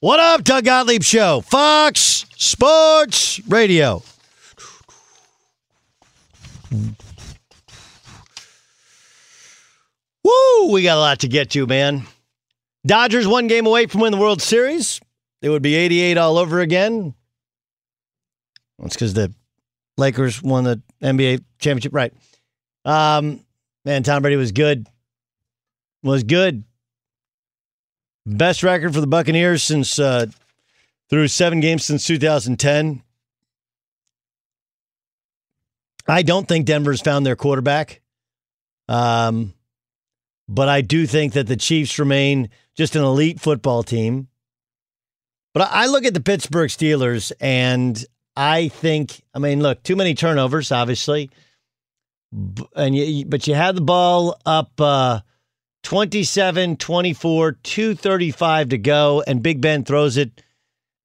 What up, Doug Gottlieb Show, Fox Sports Radio. Woo, we got a lot to get to, man. Dodgers one game away from winning the World Series. It would be 88 all over again. That's because the Lakers won the NBA championship. Right. Um, man, Tom Brady was good. Was good. Best record for the Buccaneers since uh, through seven games since 2010. I don't think Denver's found their quarterback. Um, but I do think that the Chiefs remain just an elite football team. But I look at the Pittsburgh Steelers and I think, I mean, look, too many turnovers, obviously. And you, but you had the ball up uh, 27 24, 235 to go, and Big Ben throws it.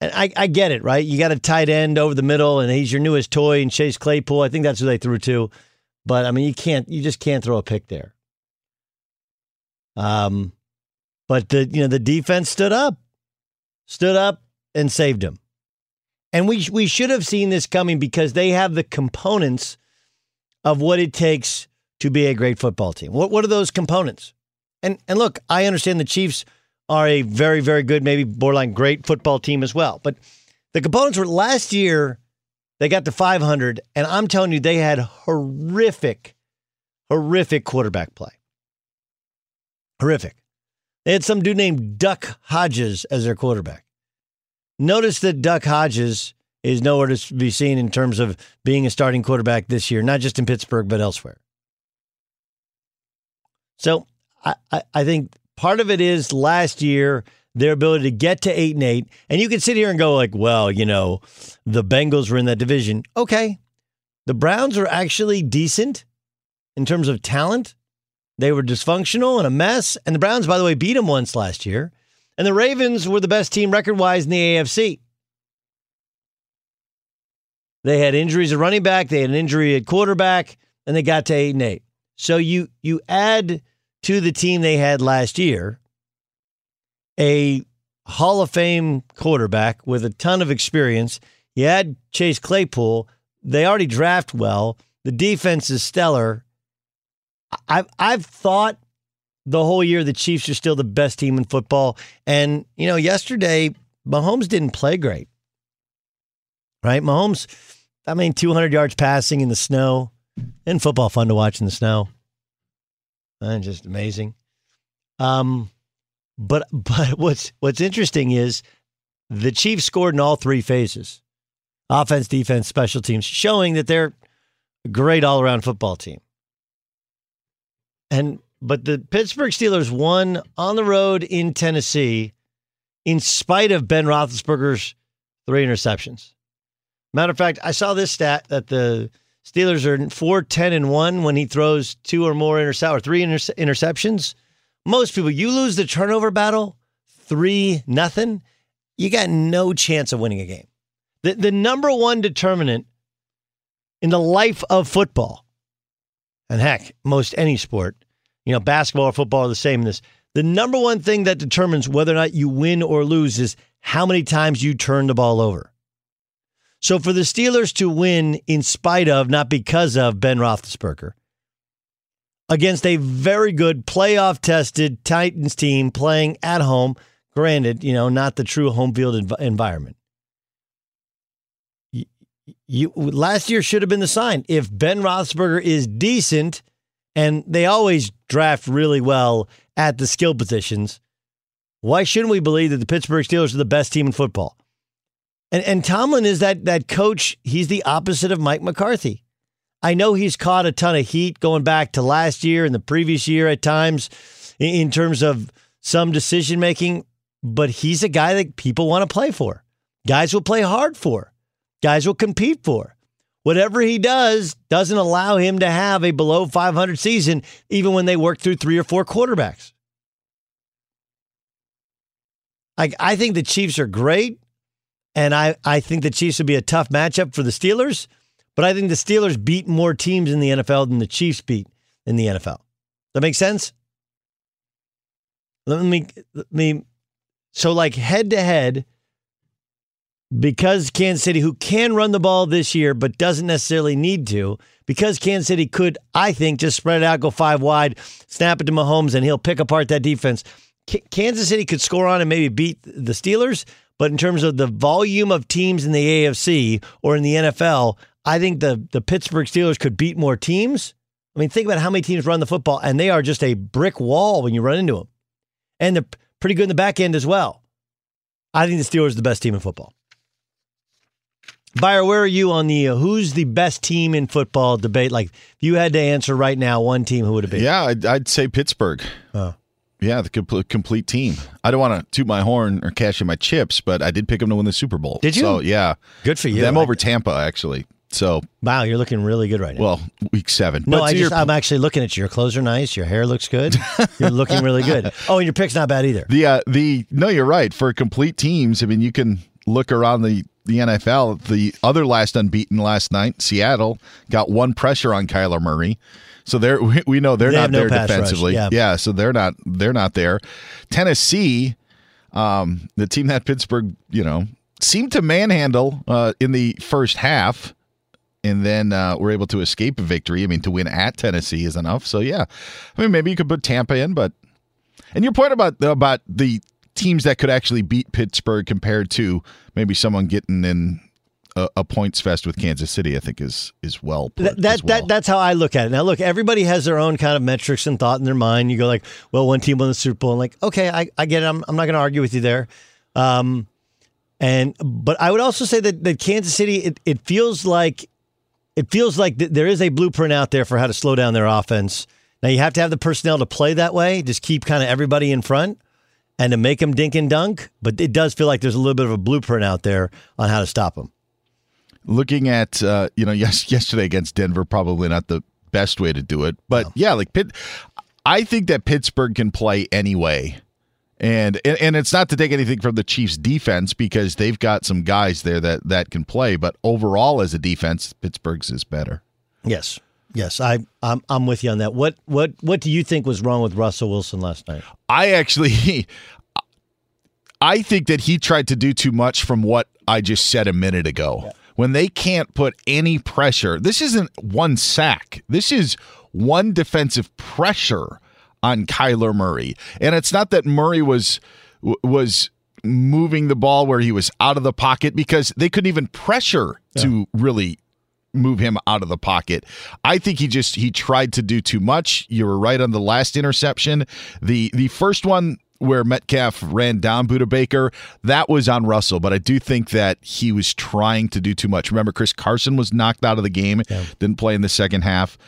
And I, I get it, right? You got a tight end over the middle, and he's your newest toy, and Chase Claypool. I think that's who they threw to. But I mean, you can't, you just can't throw a pick there. Um, but the you know the defense stood up, stood up and saved him. And we we should have seen this coming because they have the components of what it takes to be a great football team. What what are those components? And and look, I understand the Chiefs are a very very good, maybe borderline great football team as well. But the components were last year. They got to 500, and I'm telling you, they had horrific, horrific quarterback play. Horrific. They had some dude named Duck Hodges as their quarterback. Notice that Duck Hodges is nowhere to be seen in terms of being a starting quarterback this year, not just in Pittsburgh, but elsewhere. So I, I, think part of it is last year their ability to get to eight and eight. And you can sit here and go like, well, you know, the Bengals were in that division. Okay. The Browns are actually decent in terms of talent. They were dysfunctional and a mess. And the Browns, by the way, beat them once last year. And the Ravens were the best team record wise in the AFC. They had injuries at running back, they had an injury at quarterback, and they got to eight and eight. So you you add to the team they had last year a Hall of Fame quarterback with a ton of experience. You had Chase Claypool. They already draft well. The defense is stellar. I've I've thought the whole year the Chiefs are still the best team in football. And, you know, yesterday, Mahomes didn't play great. Right? Mahomes, I mean, 200 yards passing in the snow. And football fun to watch in the snow. And just amazing. Um, but but what's what's interesting is the Chiefs scored in all three phases. Offense, defense, special teams, showing that they're a great all-around football team. And but the Pittsburgh Steelers won on the road in Tennessee in spite of Ben Roethlisberger's three interceptions. Matter of fact, I saw this stat that the Steelers are 4 10 and 1 when he throws two or more intercept or three inter- interceptions. Most people, you lose the turnover battle 3 nothing, you got no chance of winning a game. The, the number one determinant in the life of football, and heck, most any sport, you know, basketball or football are the same in this. The number one thing that determines whether or not you win or lose is how many times you turn the ball over. So for the Steelers to win in spite of, not because of Ben Roethlisberger, against a very good playoff tested Titans team playing at home, granted, you know, not the true home field env- environment. You, you last year should have been the sign. If Ben Roethlisberger is decent, and they always draft really well at the skill positions. Why shouldn't we believe that the Pittsburgh Steelers are the best team in football? And and Tomlin is that that coach. He's the opposite of Mike McCarthy. I know he's caught a ton of heat going back to last year and the previous year at times in terms of some decision making, but he's a guy that people want to play for. Guys will play hard for. Guys will compete for. Whatever he does doesn't allow him to have a below 500 season, even when they work through three or four quarterbacks. I, I think the Chiefs are great, and I, I think the Chiefs would be a tough matchup for the Steelers, but I think the Steelers beat more teams in the NFL than the Chiefs beat in the NFL. That makes sense? Let me, let me so like head to head, because Kansas City, who can run the ball this year but doesn't necessarily need to, because Kansas City could, I think, just spread it out, go five wide, snap it to Mahomes, and he'll pick apart that defense. Kansas City could score on and maybe beat the Steelers, but in terms of the volume of teams in the AFC or in the NFL, I think the the Pittsburgh Steelers could beat more teams. I mean, think about how many teams run the football, and they are just a brick wall when you run into them, and they're pretty good in the back end as well. I think the Steelers are the best team in football. Buyer, where are you on the uh, who's the best team in football debate? Like, if you had to answer right now, one team, who would it be? Yeah, I'd, I'd say Pittsburgh. Oh. Yeah, the complete, complete team. I don't want to toot my horn or cash in my chips, but I did pick them to win the Super Bowl. Did you? So yeah, Good for you. them over Tampa actually. So Wow, you're looking really good right now. well, week seven. no, But I just, I'm actually looking at you. Your clothes are nice. Your hair looks good. You're looking really good. Oh, and your pick's not bad either. The uh, the no, you're right. For complete teams, I mean, you can look around the the NFL. The other last unbeaten last night, Seattle got one pressure on Kyler Murray, so they're we, we know they're They not no there defensively. yeah. so they're not they're not there. Tennessee, um, the team that Pittsburgh, you know, seemed to manhandle uh, in the first half. And then uh, we're able to escape a victory. I mean, to win at Tennessee is enough. So yeah, I mean, maybe you could put Tampa in, but and your point about about the teams that could actually beat Pittsburgh compared to maybe someone getting in a, a points fest with Kansas City, I think is is well put. That, well. that that's how I look at it. Now, look, everybody has their own kind of metrics and thought in their mind. You go like, well, one team won the Super Bowl, and like, okay, I, I get it. I'm, I'm not going to argue with you there. Um, and but I would also say that that Kansas City, it, it feels like it feels like th- there is a blueprint out there for how to slow down their offense. Now you have to have the personnel to play that way. Just keep kind of everybody in front and to make them dink and dunk. But it does feel like there's a little bit of a blueprint out there on how to stop them. looking at uh, you know yes yesterday against Denver probably not the best way to do it but yeah like Pitt I think that Pittsburgh can play anyway and, and and it's not to take anything from the Chiefs defense because they've got some guys there that that can play but overall as a defense Pittsburgh's is better Yes. Yes, I I'm I'm with you on that. What what what do you think was wrong with Russell Wilson last night? I actually I think that he tried to do too much from what I just said a minute ago. When they can't put any pressure, this isn't one sack. This is one defensive pressure on Kyler Murray. And it's not that Murray was was moving the ball where he was out of the pocket because they couldn't even pressure to really move him out of the pocket. I think he just he tried to do too much. You were right on the last interception. The the first one where Metcalf ran down Budda Baker, that was on Russell, but I do think that he was trying to do too much. Remember, Chris Carson was knocked out of the game, didn't play in the second half.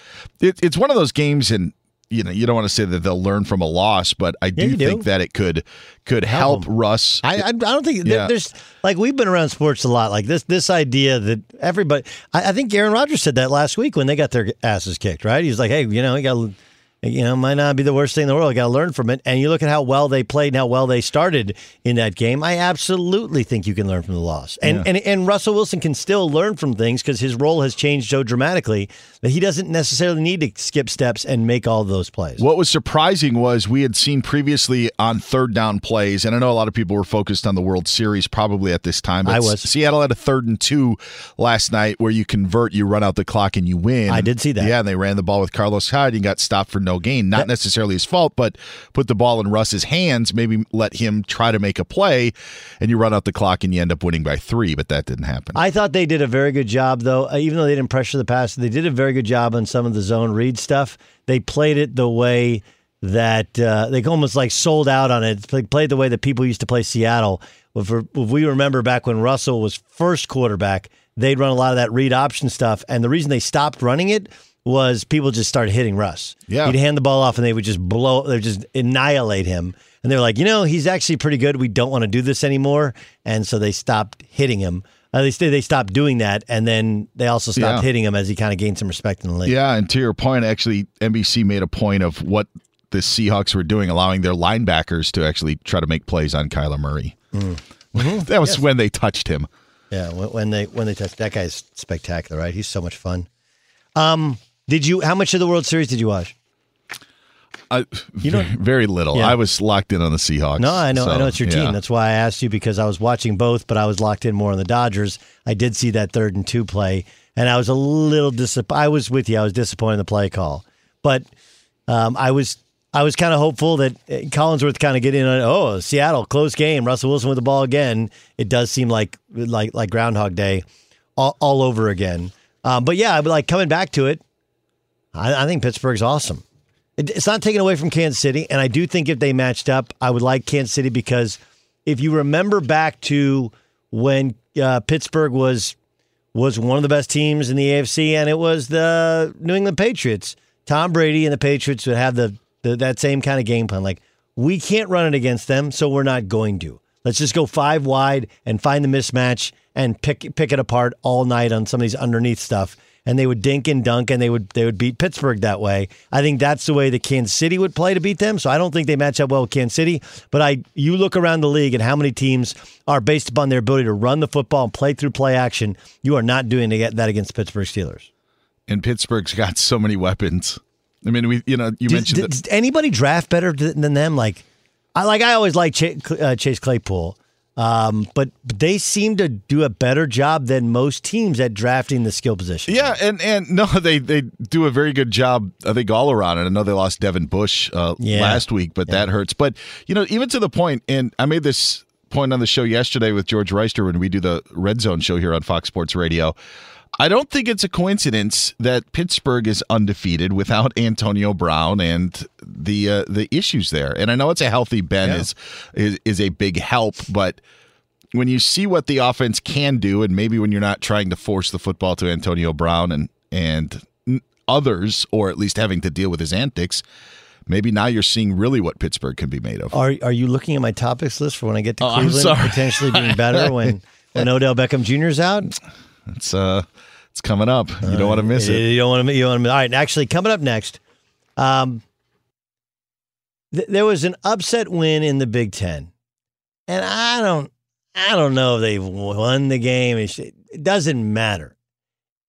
It, it's one of those games, and you know you don't want to say that they'll learn from a loss, but I do you do. think that it could could help, Russ. I, I don't think Yeah. there's like we've been around sports a lot. Like this this idea that everybody. I, I think Aaron Rodgers said that last week when they got their asses kicked. Right? He's like, hey, you know, you got. You know, might not be the worst thing in the world. You got to learn from it. And you look at how well they played and how well they started in that game. I absolutely think you can learn from the loss. And Yeah. and, and Russell Wilson can still learn from things because his role has changed so dramatically that he doesn't necessarily need to skip steps and make all those plays. What was surprising was we had seen previously on third down plays, and I know a lot of people were focused on the World Series probably at this time. But I was. Seattle had a third and two last night where you convert, you run out the clock, and you win. I did see that. Yeah, and they ran the ball with Carlos Hyde and got stopped for no gain. Not necessarily his fault, but put the ball in Russ's hands, maybe let him try to make a play, and you run out the clock and you end up winning by three. But that didn't happen. I thought they did a very good job, though. Uh, even though they didn't pressure the pass, they did a very good job on some of the zone read stuff. They played it the way that uh, they almost like sold out on it. They played the way that people used to play Seattle. If, if we remember back when Russell was first quarterback, they'd run a lot of that read option stuff, and the reason they stopped running it was people just started hitting Russ. Yeah. he'd hand the ball off, and they would just blow, they would just annihilate him. And they're like, you know, he's actually pretty good. We don't want to do this anymore, and so they stopped hitting him. At least they, they stopped doing that, and then they also stopped Yeah. hitting him as he kind of gained some respect in the league. Yeah, and to your point, actually, NBC made a point of what the Seahawks were doing, allowing their linebackers to actually try to make plays on Kyler Murray. that was when they touched him. Yeah, when, when they when they touched that guy's spectacular, right? He's so much fun. Um, did you? How much of the World Series did you watch? I, You know- very little. Yeah. I was locked in on the Seahawks. No, I know, I know it's your yeah. team. That's why I asked you because I was watching both, but I was locked in more on the Dodgers. I did see that third and two play, and I was a little disappointed. I was with you. I was disappointed in the play call, but um, I was I was kind of hopeful that uh, Collinsworth kind of get in on. Oh, Seattle close game. Russell Wilson with the ball again. It does seem like like like Groundhog Day, all, all over again. Um, but yeah, like coming back to it, I, I think Pittsburgh's awesome. It, it's not taken away from Kansas City, and I do think if they matched up, I would like Kansas City because if you remember back to when uh, Pittsburgh was was one of the best teams in the AFC, and it was the New England Patriots. Tom Brady and the Patriots would have the, the that same kind of game plan. Like we can't run it against them, so we're not going to. Let's just go five wide and find the mismatch and pick pick it apart all night on some of these underneath stuff. And they would dink and dunk, and they would they would beat Pittsburgh that way. I think that's the way that Kansas City would play to beat them. So I don't think they match up well with Kansas City. But I, you look around the league and how many teams are based upon their ability to run the football and play through play action. You are not doing to get that against Pittsburgh Steelers. And Pittsburgh's got so many weapons. I mean, we you know you Did, mentioned did, that. did anybody draft better than them? Like, I like I always like Ch- uh, Chase Claypool, um, but they seem to do a better job than most teams at drafting the skill position. Yeah, and and no, they they do a very good job. I think all around it. I know they lost Devin Bush uh, Yeah. last week, but that hurts. But you know, even to the point, and I made this point on the show yesterday with George Reister when we do the Red Zone show here on Fox Sports Radio. I don't think it's a coincidence that Pittsburgh is undefeated without Antonio Brown and the uh, the issues there. And I know it's a healthy Ben yeah. is, is is a big help, but when you see what the offense can do, and maybe when you're not trying to force the football to Antonio Brown and and others, or at least having to deal with his antics, maybe now you're seeing really what Pittsburgh can be made of. Are Are you looking at my topics list for when I get to oh, Cleveland potentially being better when when Odell Beckham Jr. is out? It's uh, it's coming up. You don't want to miss it. You don't want to. You want to. All right. Actually, coming up next, um, th- there was an upset win in the Big Ten, and I don't, I don't know if they've won the game. It doesn't matter.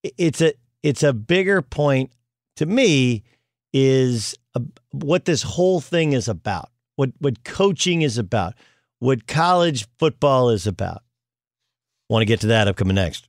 It's a, it's a bigger point to me. Is a, what this whole thing is about. What what coaching is about. What college football is about. Want to get to that upcoming next.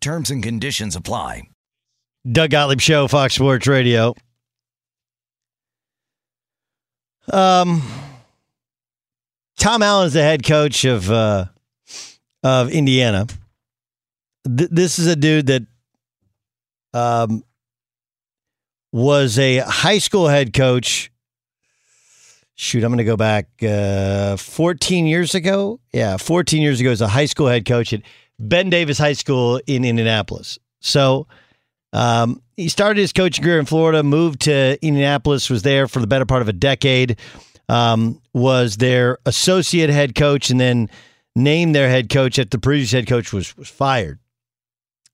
Terms and conditions apply. Doug Gottlieb Show, Fox Sports Radio. Um, Tom Allen is the head coach of uh, of Indiana. Th- this is a dude that um, was a high school head coach. Shoot, I'm going to go back uh, 14 years ago. Yeah, 14 years ago as a high school head coach at Ben Davis High School in Indianapolis. So um, he started his coaching career in Florida, moved to Indianapolis, was there for the better part of a decade, um, was their associate head coach, and then named their head coach at the previous head coach was was fired.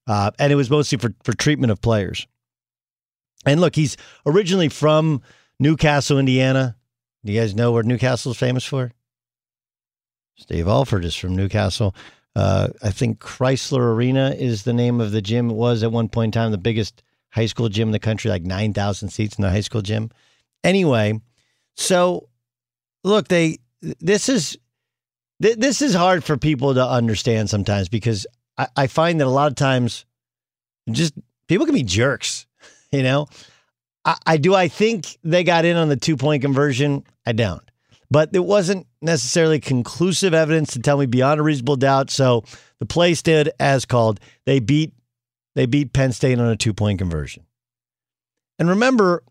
Uh, and it was mostly for, for treatment of players. And look, he's originally from Newcastle, Indiana. Do you guys know where Newcastle is famous for? Steve Alford is from Newcastle. Uh, I think Chrysler Arena is the name of the gym. It was at one point in time the biggest high school gym in the country, like 9,000 seats in the high school gym. Anyway, so look, they this is th- this is hard for people to understand sometimes because I, I find that a lot of times just people can be jerks, you know. I, I do. I think they got in on the two point conversion. I don't but it wasn't necessarily conclusive evidence to tell me beyond a reasonable doubt. So the play stood as called. They beat they beat Penn State on a two point conversion. And remember,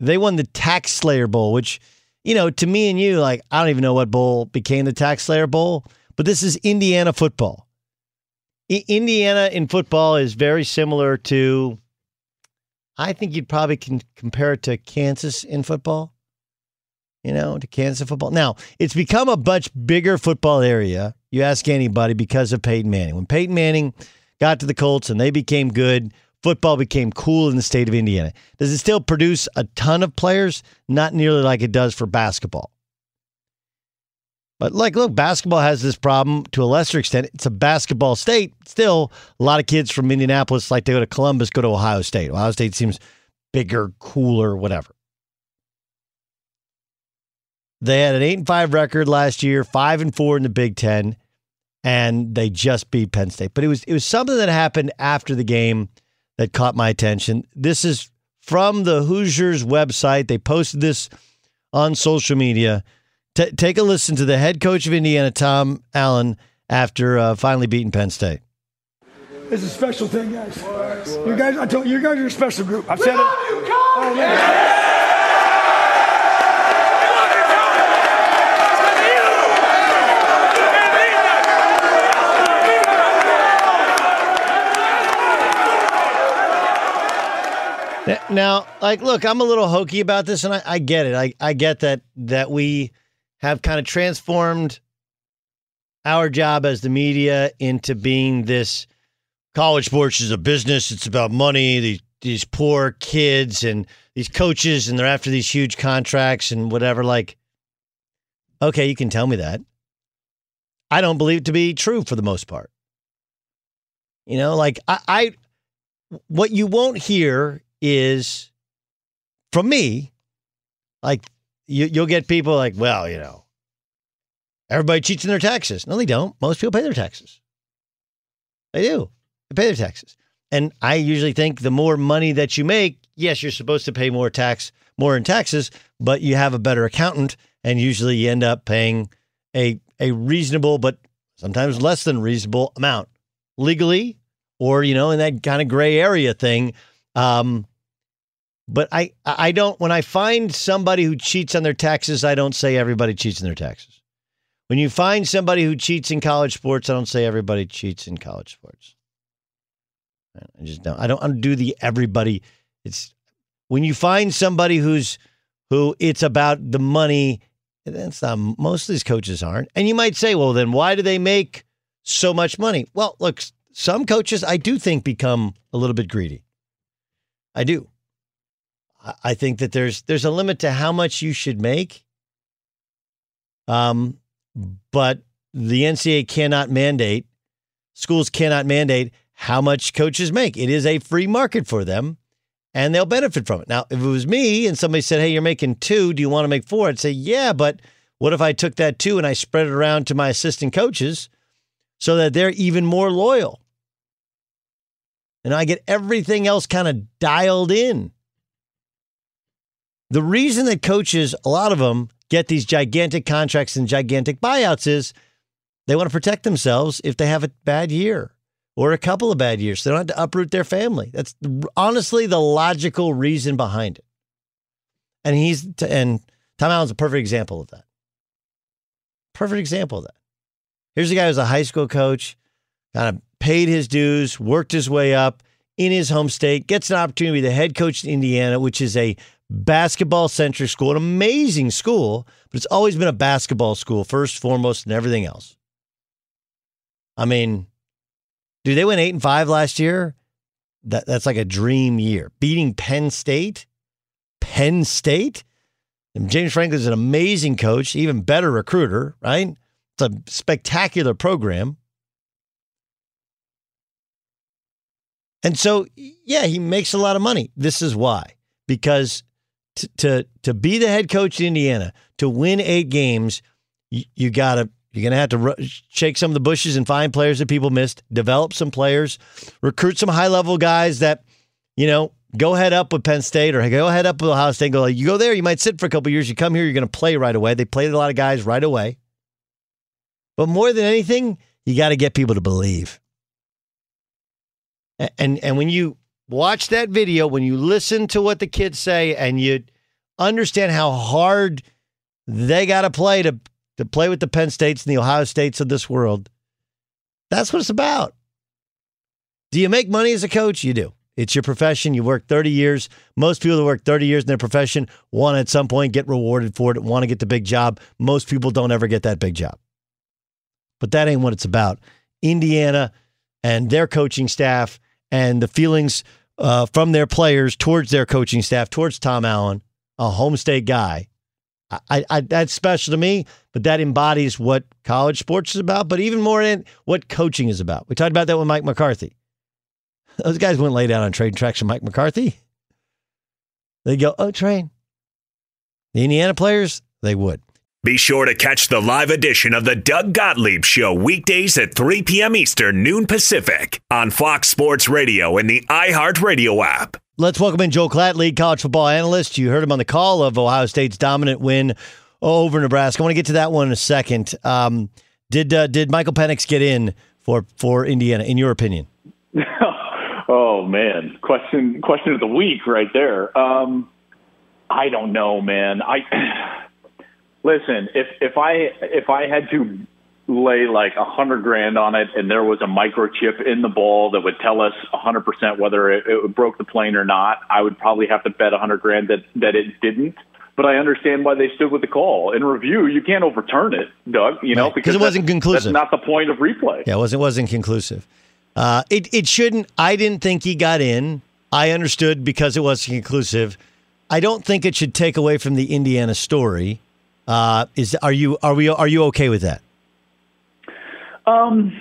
they won the Tax Slayer Bowl, which, you know, to me and you, like, I don't even know what bowl became the Tax Slayer Bowl, but this is Indiana football. I- Indiana in football is very similar to, I think you'd probably can compare it to Kansas in football you know, to Kansas football. Now, it's become a much bigger football area. You ask anybody because of Peyton Manning. When Peyton Manning got to the Colts and they became good, football became cool in the state of Indiana. Does it still produce a ton of players? Not nearly like it does for basketball. But like, look, basketball has this problem to a lesser extent. It's a basketball state. Still, a lot of kids from Indianapolis, like they go to Columbus, go to Ohio State. Ohio State seems bigger, cooler, whatever. They had an eight and five record last year, five and four in the Big Ten, and they just beat Penn State. But it was it was something that happened after the game that caught my attention. This is from the Hoosiers website. They posted this on social media. T- take a listen to the head coach of Indiana, Tom Allen, after uh, finally beating Penn State. It's a special thing, guys. You guys, I told you, you guys are a special group. I've said it. Oh, yeah. Now, like, look, I'm a little hokey about this, and I, I get it. I, I get that that we have kind of transformed our job as the media into being this college sports is a business. It's about money. These these poor kids and these coaches, and they're after these huge contracts and whatever. Like, okay, you can tell me that. I don't believe it to be true for the most part. You know, like I, I what you won't hear is from me, like you, you'll get people like, well, you know, everybody cheats in their taxes. No, they don't. Most people pay their taxes. They do. They pay their taxes. And I usually think the more money that you make, yes, you're supposed to pay more tax, more in taxes, but you have a better accountant, and usually you end up paying a a reasonable, but sometimes less than reasonable amount legally, or you know, in that kind of gray area thing. Um, but I I don't when I find somebody who cheats on their taxes, I don't say everybody cheats in their taxes. When you find somebody who cheats in college sports, I don't say everybody cheats in college sports. I just don't. I don't undo the everybody. It's when you find somebody who's who it's about the money. That's not most of these coaches aren't. And you might say, well, then why do they make so much money? Well, look, some coaches I do think become a little bit greedy. I do. I think that there's there's a limit to how much you should make. Um, but the NCAA cannot mandate, schools cannot mandate how much coaches make. It is a free market for them, and they'll benefit from it. Now, if it was me and somebody said, "Hey, you're making two, do you want to make four? I'd say, "Yeah," but what if I took that two and I spread it around to my assistant coaches so that they're even more loyal? And I get everything else kind of dialed in. The reason that coaches, a lot of them, get these gigantic contracts and gigantic buyouts is they want to protect themselves if they have a bad year or a couple of bad years. They don't have to uproot their family. That's honestly the logical reason behind it. And he's and Tom Allen's a perfect example of that. Perfect example of that. Here's a guy who's a high school coach, kind of paid his dues, worked his way up in his home state, gets an opportunity to be the head coach in Indiana, which is a basketball centric school, an amazing school, but it's always been a basketball school first, foremost, and everything else. I mean, dude, they went eight and five last year. That that's like a dream year. Beating Penn State, Penn State. And James Franklin's an amazing coach, even better recruiter, right? It's a spectacular program. And so, yeah, he makes a lot of money. This is why. Because to to, to be the head coach in Indiana, to win eight games, you, you got to you're going to have to shake some of the bushes and find players that people missed, develop some players, recruit some high level guys that, you know, go head up with Penn State or go head up with Ohio State. go, you go there, you might sit for a couple years. You come here, you're going to play right away. They played a lot of guys right away. But more than anything, you got to get people to believe. And and when you watch that video, when you listen to what the kids say, and you understand how hard they got to play to to play with the Penn States and the Ohio States of this world, that's what it's about. Do you make money as a coach? You do. It's your profession. You work 30 years. Most people that work 30 years in their profession want at some point get rewarded for it, want to get the big job. Most people don't ever get that big job. But that ain't what it's about. Indiana and their coaching staff and the feelings uh, from their players towards their coaching staff, towards Tom Allen, a home state guy. I, I, that's special to me, but that embodies what college sports is about, but even more in what coaching is about. We talked about that with Mike McCarthy. Those guys wouldn't lay down on trade tracks with Mike McCarthy. They go, oh, train. The Indiana players, they would. Be sure to catch the live edition of the Doug Gottlieb Show weekdays at 3 p.m. Eastern, noon Pacific on Fox Sports Radio and the iHeartRadio app. Let's welcome in Joel Klatt, lead college football analyst. You heard him on the call of Ohio State's dominant win over Nebraska. I want to get to that one in a second. Um, did uh, did Michael Penix get in for for Indiana, in your opinion? oh man, question question of the week right there. Um, I don't know, man. I. Listen, if if I if I had to lay like a hundred grand on it and there was a microchip in the ball that would tell us a hundred percent whether it, it broke the plane or not, I would probably have to bet a hundred grand that that it didn't. But I understand why they stood with the call. In review, you can't overturn it, Doug. You know because it wasn't conclusive. That's not the point of replay. Yeah, it wasn't wasn't conclusive. Uh, it it shouldn't. I didn't think he got in. I understood because it wasn't conclusive. I don't think it should take away from the Indiana story. Uh, is are you are we are you okay with that? Um.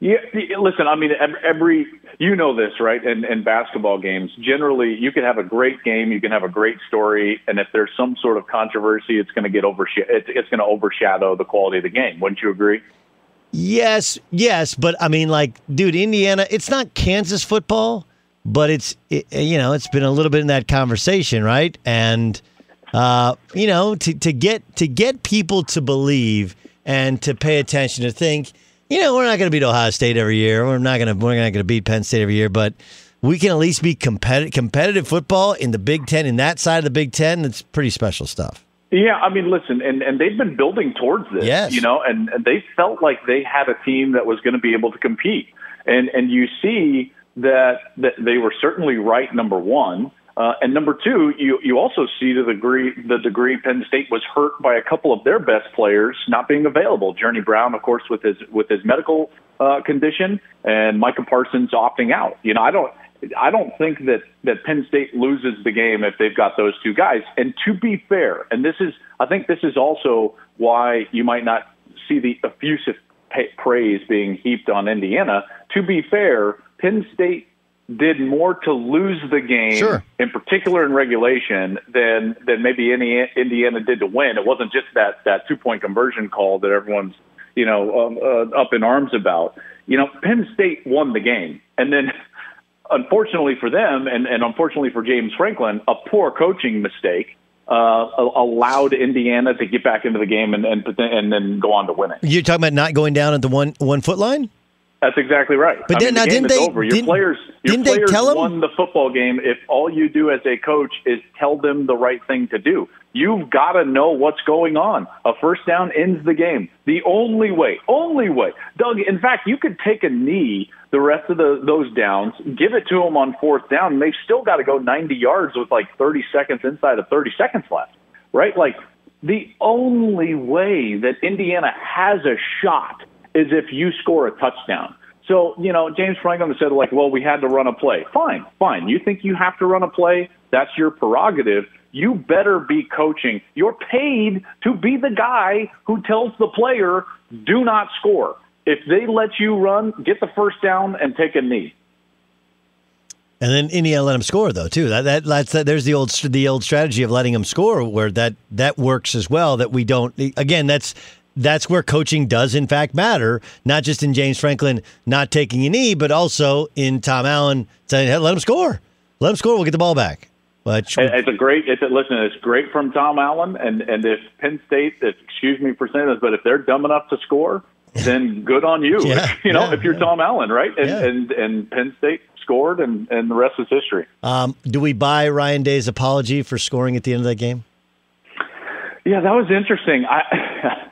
Yeah, listen. I mean, every you know this, right? In, in basketball games, generally, you can have a great game, you can have a great story, and if there's some sort of controversy, it's going to get over. It's, it's going to overshadow the quality of the game. Wouldn't you agree? Yes, yes, but I mean, like, dude, Indiana. It's not Kansas football, but it's it, you know, it's been a little bit in that conversation, right? And uh, you know, to, to get to get people to believe and to pay attention to think, you know, we're not going to beat Ohio State every year. We're not going to we're not going to beat Penn State every year, but we can at least be competitive competitive football in the Big Ten in that side of the Big Ten. It's pretty special stuff. Yeah, I mean, listen, and and they've been building towards this. Yes. you know, and, and they felt like they had a team that was going to be able to compete, and and you see that that they were certainly right. Number one. Uh, and number two, you you also see the degree the degree Penn State was hurt by a couple of their best players not being available. Journey Brown, of course, with his with his medical uh, condition, and Micah Parsons opting out. You know, I don't I don't think that that Penn State loses the game if they've got those two guys. And to be fair, and this is I think this is also why you might not see the effusive praise being heaped on Indiana. To be fair, Penn State did more to lose the game, sure. in particular in regulation, than than maybe any Indiana did to win. It wasn't just that that two point conversion call that everyone's you know um, uh, up in arms about. You know, Penn State won the game, and then unfortunately for them, and, and unfortunately for James Franklin, a poor coaching mistake. Uh, allowed Indiana to get back into the game and, and and then go on to win it. You're talking about not going down at the one one foot line. That's exactly right. But I then- mean, now, the game didn't is they- over. Your didn't- players, your didn't they players tell 'em- won the football game if all you do as a coach is tell them the right thing to do. You've got to know what's going on. A first down ends the game. The only way, only way. Doug, in fact, you could take a knee the rest of the, those downs, give it to them on fourth down, and they've still got to go 90 yards with like 30 seconds inside of 30 seconds left, right? Like the only way that Indiana has a shot is if you score a touchdown. So, you know, James Franklin said, like, well, we had to run a play. Fine, fine. You think you have to run a play? That's your prerogative. You better be coaching. You're paid to be the guy who tells the player, do not score. If they let you run, get the first down and take a knee. And then Indiana let him score though too. That that that's that, there's the old the old strategy of letting him score where that that works as well. That we don't again. That's that's where coaching does in fact matter. Not just in James Franklin not taking a knee, but also in Tom Allen saying, hey, "Let him score, let him score. We'll get the ball back." But It's a great. It's a, listen. It's great from Tom Allen, and and if Penn State, if, excuse me for saying this, but if they're dumb enough to score, then good on you. Yeah, you know, yeah, if you're Tom Allen, right? And Yeah. and and Penn State scored, and and the rest is history. um, do we buy Ryan Day's apology for scoring at the end of that game? Yeah, that was interesting. I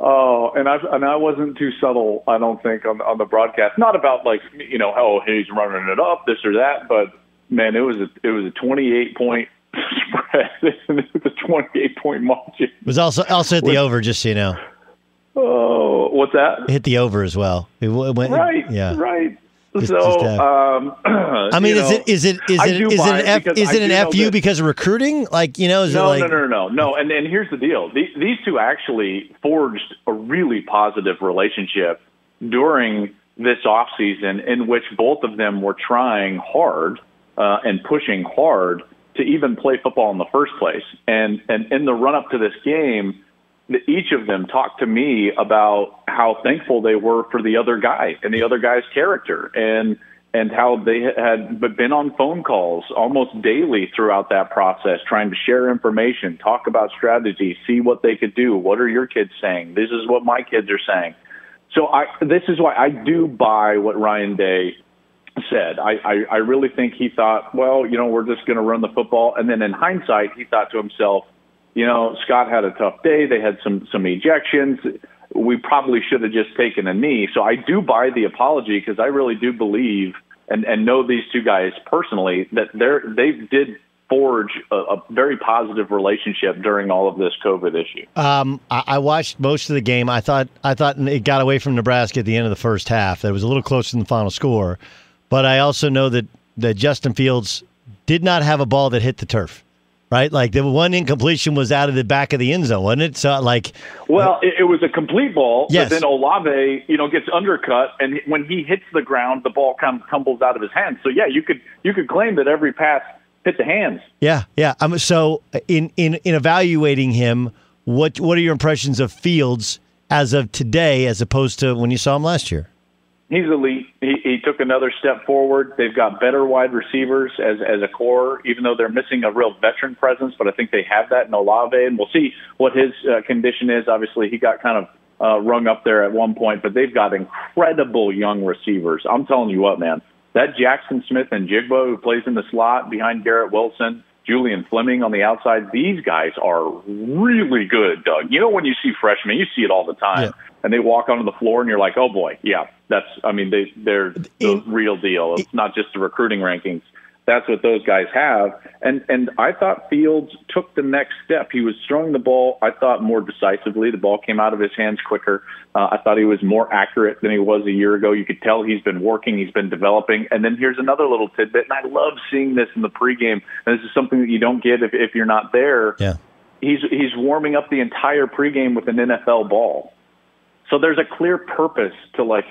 oh, and I and I wasn't too subtle. I don't think on on the broadcast. Not about like you know, oh, he's running it up, this or that. But man, it was a it was a 28 point spread. it was a 28 point margin. It was also also hit the over, just so you know. Oh, what's that? It hit the over as well. It w- went, Right, yeah. right. Just- so, just um, I mean, is know, it is it is I it do is it buy an F is it an fu because of recruiting? Like you know, is no, it like no, no, no, no. And and here's the deal: these, these two actually forged a really positive relationship during this off season, in which both of them were trying hard uh, and pushing hard to even play football in the first place. And and in the run up to this game, the- each of them talked to me about how thankful they were for the other guy and the other guy's character and and how they had been on phone calls almost daily throughout that process trying to share information talk about strategy see what they could do. What are your kids saying? This is what my kids are saying. So i this is why i do buy what ryan day said. I, I i really think he thought well you know we're just going to run the football. And then in hindsight he thought to himself you know, Scott had a tough day. They had some some ejections. We probably should have just taken a knee. So I do buy the apology because I really do believe and and know these two guys personally that they're they did forge a, a very positive relationship during all of this COVID issue. Um, I, I watched most of the game. I thought I thought it got away from Nebraska at the end of the first half. That was a little closer than the final score, but I also know that that Justin Fields did not have a ball that hit the turf. Right, like the one incompletion was out of the back of the end zone, wasn't it? So, like, Well, it, it was a complete ball, Yes. but then Olave, you know, gets undercut, and when he hits the ground, the ball kind of tumbles out of his hands. So yeah, you could you could claim that every pass hit the hands. yeah, yeah. Um, so, in in in evaluating him, what what are your impressions of Fields as of today, as opposed to when you saw him last year? He's elite. He, he took another step forward. They've got better wide receivers as as a core, even though they're missing a real veteran presence. But I think they have that in Olave, and we'll see what his uh, condition is. Obviously, he got kind of uh, rung up there at one point, but they've got incredible young receivers. I'm telling you what, man, that Jaxon Smith-Njigba who plays in the slot behind Garrett Wilson. Julian Fleming on the outside. These guys are really good, Doug. You know when you see freshmen, you see it all the time, and they walk onto the floor, and you're like, oh boy, yeah, that's. I mean, they they're the real deal. It's not just the recruiting rankings. That's what those guys have. And and I thought Fields took the next step. He was throwing the ball, I thought, more decisively. The ball came out of his hands quicker. Uh, I thought he was more accurate than he was a year ago. You could tell he's been working, he's been developing. And then here's another little tidbit, and I love seeing this in the pregame. And this is something that you don't get if, if you're not there. Yeah. He's he's warming up the entire pregame with an NFL ball. So there's a clear purpose to like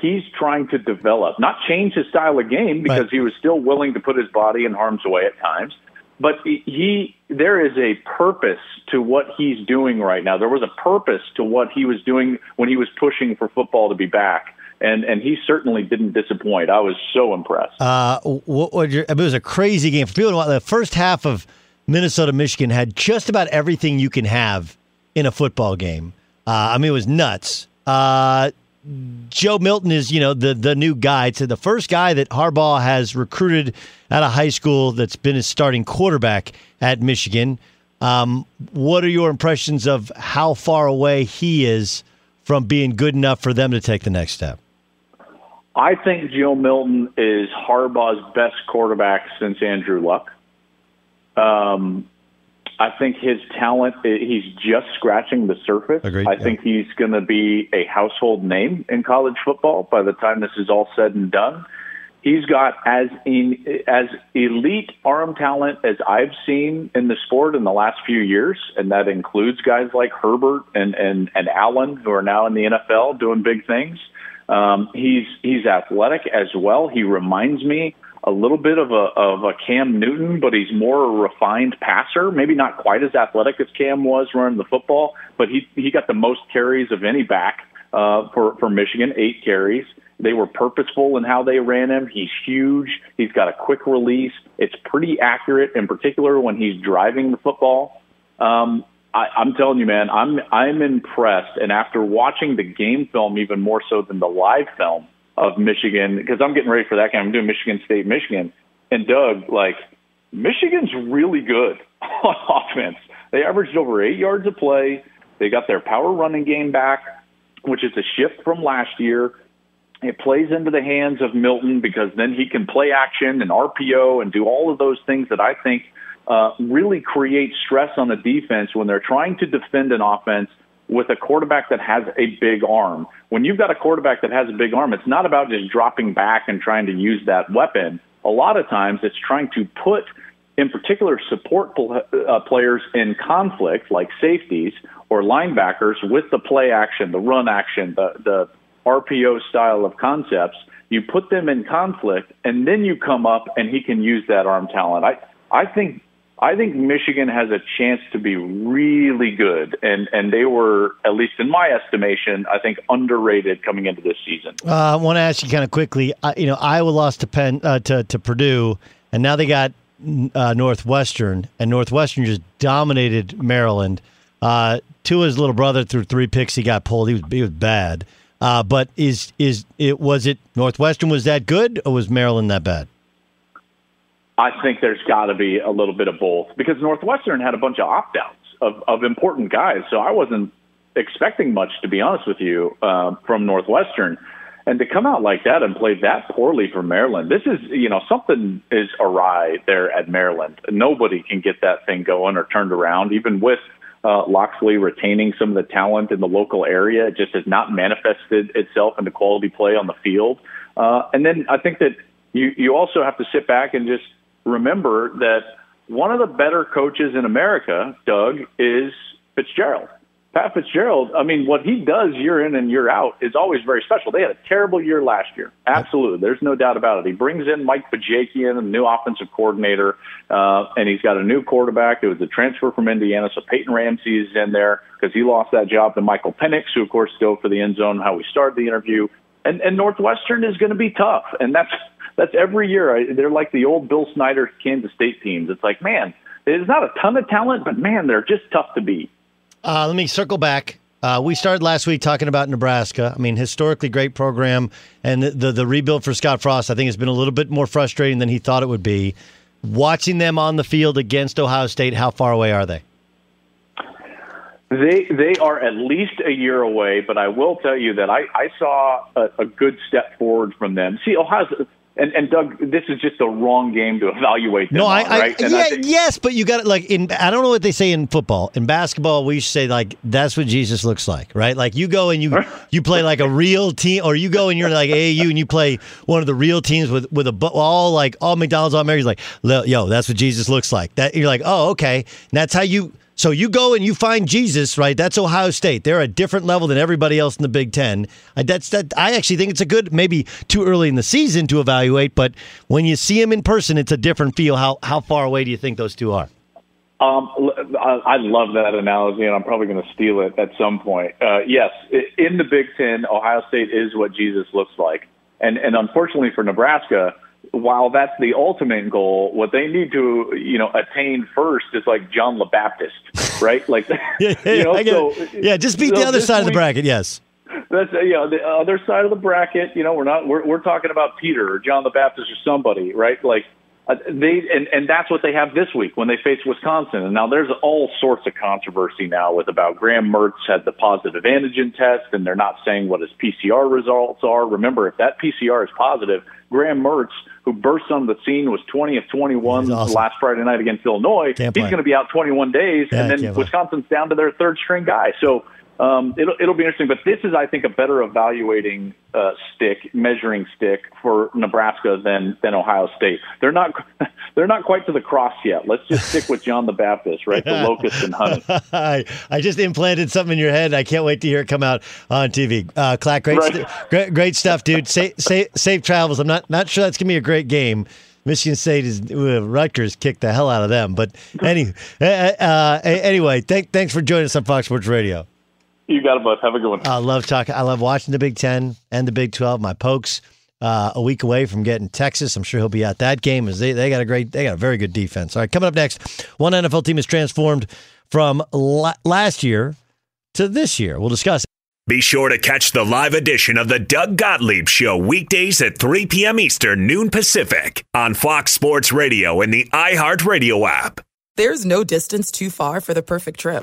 he's trying to develop, not change his style of game because he was still willing to put his body in harm's way at times. But he, he there is a purpose to what he's doing right now. There was a purpose to what he was doing when he was pushing for football to be back. And and he certainly didn't disappoint. I was so impressed. Uh, what, what your, it was a crazy game for people. The first half of Minnesota Michigan had just about everything you can have in a football game. Uh, I mean, it was nuts. Uh, Joe Milton is, you know, the the new guy. It's the first guy that Harbaugh has recruited out of high school that's been his starting quarterback at Michigan. Um, what are your impressions of how far away he is from being good enough for them to take the next step? I think Joe Milton is Harbaugh's best quarterback since Andrew Luck. Um, I think his talent, he's just scratching the surface. Agreed, I yeah. think he's going to be a household name in college football by the time this is all said and done. He's got as in, as elite arm talent as I've seen in the sport in the last few years, and that includes guys like Herbert and and and Allen, who are now in the NFL doing big things. Um, he's he's athletic as well. He reminds me a little bit of a of a Cam Newton, but he's more a refined passer. Maybe not quite as athletic as Cam was running the football, but he he got the most carries of any back uh, for for Michigan, eight carries. They were purposeful in how they ran him. He's huge. He's got a quick release. It's pretty accurate, in particular when he's driving the football. Um, I, I'm telling you, man, I'm I'm impressed. And after watching the game film even more so than the live film of Michigan, because I'm getting ready for that game. I'm doing Michigan State, Michigan, and Doug, like Michigan's really good on offense. They averaged over eight yards a play. They got their power running game back, which is a shift from last year. It plays into the hands of Milton because then he can play action and RPO and do all of those things that I think uh, really create stress on the defense when they're trying to defend an offense with a quarterback that has a big arm. When you've got a quarterback that has a big arm, it's not about just dropping back and trying to use that weapon. A lot of times it's trying to put, in particular, support pl- uh, players in conflict, like safeties or linebackers, with the play action, the run action, the, the RPO style of concepts. You put them in conflict, and then you come up and he can use that arm talent. I, I think I think Michigan has a chance to be really good, and and they were, at least in my estimation, I think underrated coming into this season. Uh, I want to ask you kind of quickly. Uh, you know, Iowa lost to Penn uh, to to Purdue, and now they got uh, Northwestern, and Northwestern just dominated Maryland. Uh, Tua's little brother threw three picks. He got pulled. He was he was bad. Uh, but is is it was it Northwestern was that good, or was Maryland that bad? I think there's got to be a little bit of both because Northwestern had a bunch of opt outs of, of important guys. So I wasn't expecting much, to be honest with you, uh, from Northwestern. And to come out like that and play that poorly for Maryland, this is, you know, something is awry there at Maryland. Nobody can get that thing going or turned around, even with uh, Locksley retaining some of the talent in the local area. It just has not manifested itself into quality play on the field. Uh, and then I think that you, you also have to sit back and just remember that one of the better coaches in America, Doug, is Fitzgerald. Pat Fitzgerald, I mean, what he does year in and year out is always very special. They had a terrible year last year. Absolutely. There's no doubt about it. He brings in Mike Bajakian, a new offensive coordinator, uh, and he's got a new quarterback. It was a transfer from Indiana, so Peyton Ramsey is in there because he lost that job to Michael Penix, who, of course, dove for the end zone, how we started the interview. And, and Northwestern is going to be tough, and that's that's every year. I, they're like the old Bill Snyder Kansas State teams. It's like, man, there's not a ton of talent, but man, they're just tough to beat. Uh, let me circle back. Uh, we started last week talking about Nebraska. I mean, historically great program, and the, the the rebuild for Scott Frost, I think, has been a little bit more frustrating than he thought it would be. Watching them on the field against Ohio State, how far away are they? They they are at least a year away, but I will tell you that I, I saw a, a good step forward from them. See, Ohio's and, and Doug, this is just the wrong game to evaluate them No, on, I, right? I yeah, I think- yes, but you got it. Like in, I don't know what they say in football. In basketball, we used to say like that's what Jesus looks like, right? Like you go and you you play like a real team, or you go and you're like AAU and you play one of the real teams with with a all like all McDonald's, all Mary's like, yo, that's what Jesus looks like. That you're like, oh, okay, and that's how you. So you go and you find Jesus, right? That's Ohio State. They're a different level than everybody else in the Big Ten. I, that's that. I actually think it's a good, maybe too early in the season to evaluate, but when you see them in person, it's a different feel. How how far away do you think those two are? Um, I love that analogy, and I'm probably going to steal it at some point. Uh, yes, in the Big Ten, Ohio State is what Jesus looks like, and and unfortunately for Nebraska, while that's the ultimate goal, what they need to you know attain first is like John the Baptist, right? Like, Yeah, you know, so yeah, just beat so the other side of the bracket. Yes. that's you know the other side of the bracket. You know, we're not we're we're talking about Peter or John the Baptist or somebody, right? Like uh, they and and that's what they have this week when they face Wisconsin. And now there's all sorts of controversy now with about Graham Mertz had the positive antigen test, and they're not saying what his PCR results are. Remember, if that PCR is positive, Graham Mertz, who burst on the scene, was 20 of 21 awesome. last Friday night against Illinois. Can't He's going to be out 21 days, Yeah, and then. Wisconsin's down to their third string guy. So um, it'll it'll be interesting. But this is, I think, a better evaluating uh, stick, measuring stick for Nebraska than than Ohio State. They're not they're not quite to the cross yet. Let's just stick with John the Baptist, right? The locust and honey. I, I just implanted something in your head. I can't wait to hear it come out on TV. Uh, Klatt, great, Right. st- great, great stuff, dude. Safe, safe, safe travels. I'm not not sure that's gonna be a great game. Michigan State is uh, Rutgers kicked the hell out of them. But any, uh, uh, anyway, thank, thanks for joining us on Fox Sports Radio. You got it, bud. Have a good one. I love talking. I love watching the Big Ten and the Big Twelve. My pokes uh, a week away from getting Texas. I'm sure he'll be at that game. As they they got a great, they got a very good defense. All right, coming up next, one NFL team is transformed from la- last year to this year. We'll discuss. it. Be sure to catch the live edition of the Doug Gottlieb Show weekdays at 3 p.m. Eastern, noon Pacific on Fox Sports Radio and the iHeartRadio app. There's no distance too far for the perfect trip.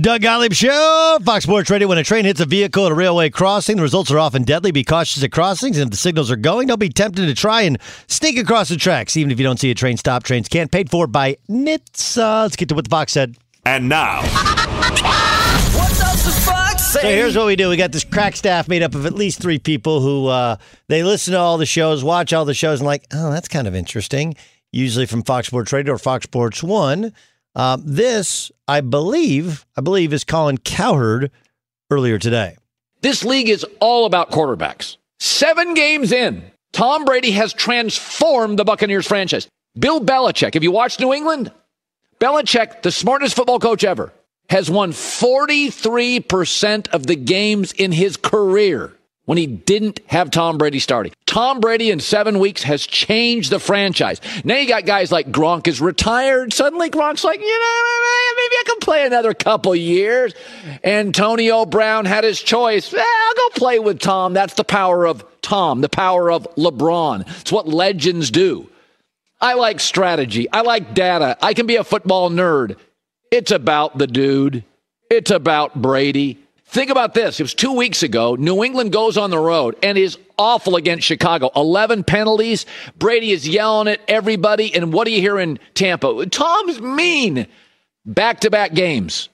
Doug Gottlieb Show, Fox Sports Radio. When a train hits a vehicle at a railway crossing, the results are often deadly. Be cautious at crossings, and if the signals are going, don't be tempted to try and sneak across the tracks. Even if you don't see a train stop, trains can't. Paid for by NHTSA. Let's get to what the Fox said. And now, What does the fox say? So here's what we do. We got this crack staff made up of at least three people who uh, they listen to all the shows, watch all the shows, and like, oh, that's kind of interesting. Usually from Fox Sports Radio or Fox Sports One. Um, this, I believe, I believe, is Colin Cowherd earlier today. This league is all about quarterbacks. Seven games in, Tom Brady has transformed the Buccaneers franchise. Bill Belichick, if you watch New England, Belichick, the smartest football coach ever, has won 43% of the games in his career when he didn't have Tom Brady starting. Tom Brady in seven weeks has changed the franchise. Now you got guys like Gronk is retired. Suddenly Gronk's like, you know, maybe I can play another couple years. Antonio Brown had his choice. Eh, I'll go play with Tom. That's the power of Tom, the power of LeBron. It's what legends do. I like strategy. I like data. I can be a football nerd. It's about the dude. It's about Brady. Think about this. It was two weeks ago. New England goes on the road and is awful against Chicago. 11 penalties. Brady is yelling at everybody. And what do you hear in Tampa? Tom's mean. Back to back games.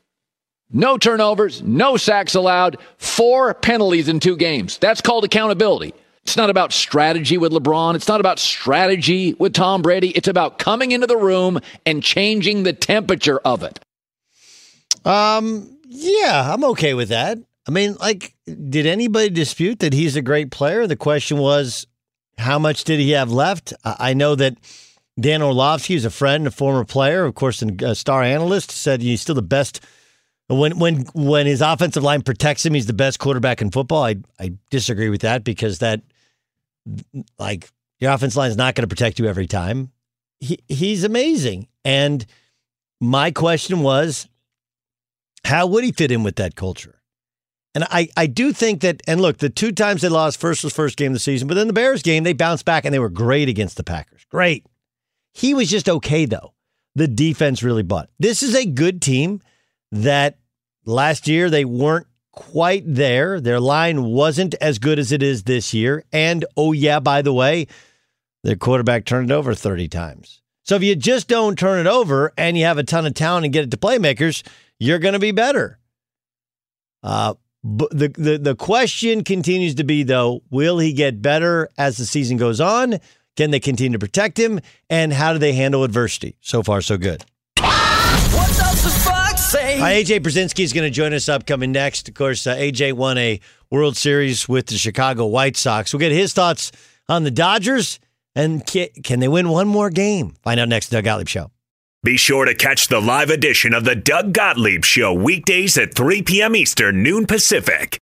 No turnovers, no sacks allowed, four penalties in two games. That's called accountability. It's not about strategy with LeBron. It's not about strategy with Tom Brady. It's about coming into the room and changing the temperature of it. Um, yeah, I'm okay with that. I mean, like, did anybody dispute that he's a great player? The question was, how much did he have left? I know that Dan Orlovsky is a friend, a former player, of course, and a star analyst, said he's still the best. When when when his offensive line protects him, he's the best quarterback in football. I I disagree with that because that like your offensive line is not going to protect you every time. He he's amazing, and my question was, how would he fit in with that culture? And I, I do think that, and look, the two times they lost, first was first game of the season, but then the Bears game, they bounced back and they were great against the Packers. Great. He was just okay, though. The defense really bought. This is a good team that last year they weren't quite there. Their line wasn't as good as it is this year. And oh, yeah, by the way, their quarterback turned it over 30 times. So if you just don't turn it over and you have a ton of talent and get it to playmakers, you're going to be better. Uh, but the, the the question continues to be though, will he get better as the season goes on? Can they continue to protect him? And how do they handle adversity? So far, so good. What does the fox say? Uh, AJ Pierzynski is going to join us upcoming next. Of course, uh, AJ won a World Series with the Chicago White Sox. We'll get his thoughts on the Dodgers and can, can they win one more game? Find out next. Doug Gottlieb Show. Be sure to catch the live edition of the Doug Gottlieb Show weekdays at 3 p.m. Eastern, noon Pacific.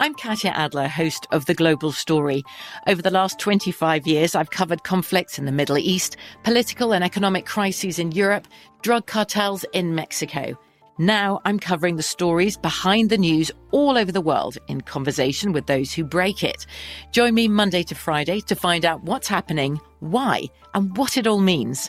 I'm Katya Adler, host of The Global Story. Over the last 25 years, I've covered conflicts in the Middle East, political and economic crises in Europe, drug cartels in Mexico. Now I'm covering the stories behind the news all over the world in conversation with those who break it. Join me Monday to Friday to find out what's happening, why, and what it all means.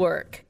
Network.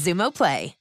Xumo Play.